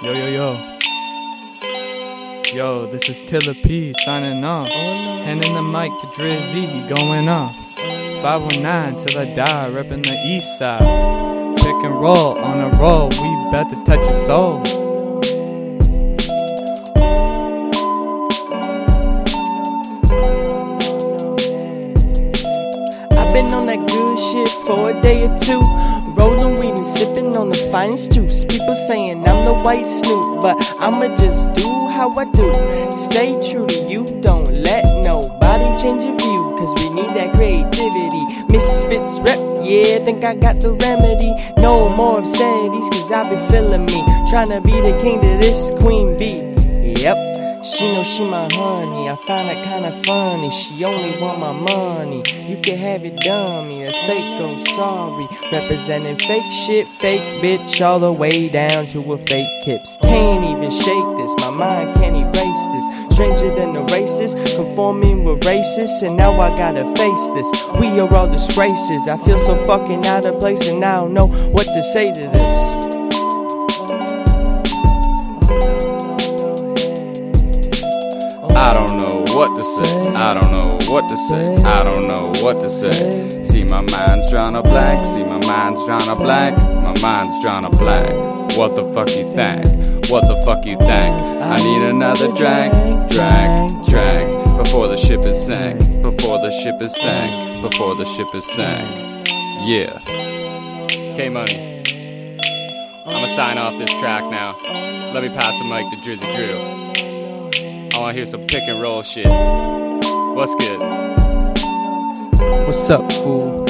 Yo, yo, yo. Yo, this is Tyler P signing off. Handing the mic to Drizzy, going off. 519 till I die, repping the east side. Pick and roll on a roll, we bout to touch your soul. I've been on that good shit for a day or two. Rolling weed and sipping on the finest juice. People saying I'm the white Snoop, but I'ma just do how I do. Stay true to you, don't let nobody change your view. Cause we need that creativity. Misfits rep, yeah, think I got the remedy. No more obscenities, cause I be feeling me. Trying to be the king to this queen bee. Yep. She know she my honey, I find it kinda funny. She only want my money. You can have it, dummy. That's fake, oh sorry. Representing fake shit, fake bitch, all the way down to a fake hips. Can't even shake this, my mind can't erase this. Stranger than the races, conforming with racists, and now I gotta face this. We are all disgraces. I feel so fucking out of place, and I don't know what to say to this. I don't know what to say. I don't know what to say. I don't know what to say. See my mind's drawn a blank. See my mind's drawn a blank. My mind's drawn a blank. What the fuck you think? What the fuck you think? I need another drink, drink, drink. Before the ship is sank. Before the ship is sank. Before the ship is sank. Yeah. K Money. I'ma sign off this track now. Let me pass the mic to Drizzy Drew. Oh, I wanna hear some pick and roll shit. What's good? What's up, fool?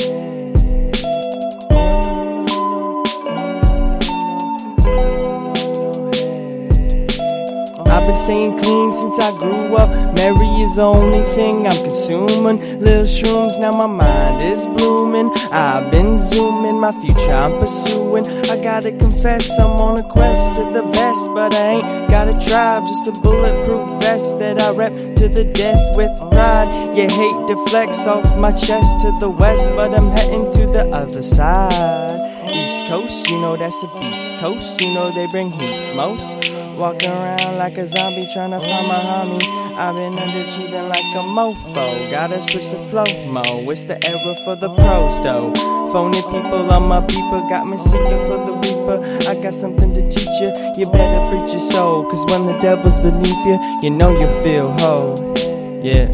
Been staying clean since I grew up. Mary is the only thing I'm consuming. Little shrooms, now my mind is blooming. I've been zooming, my future I'm pursuing. I gotta confess, I'm on a quest to the best, but I ain't got a tribe, just a bulletproof vest that I rep to the death with pride. You hate deflects off my chest to the west, but I'm heading to the other side. East Coast, you know that's a beast coast. You know they bring heat most. Walking around like a zombie trying to find my homie. I've been underachieving like a mofo. Gotta switch the flow mo. It's the era for the pros though. Phony people on my people got me seeking for the reaper. I got something to teach you. You better preach your soul. Cause when the devil's beneath you, you know you feel whole. Yeah.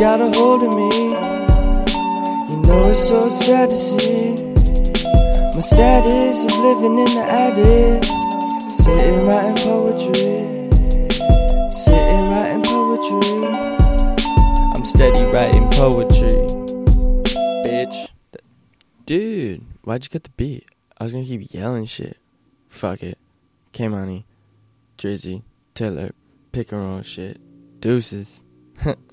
Got a hold of me. You know it's so sad to see my status of living in the attic, sitting writing poetry, sitting writing poetry. I'm steady writing poetry, bitch. Dude, why'd you get the beat? I was gonna keep yelling shit. Fuck it. K Money, Drizzy, Taylor, pick shit. Deuces.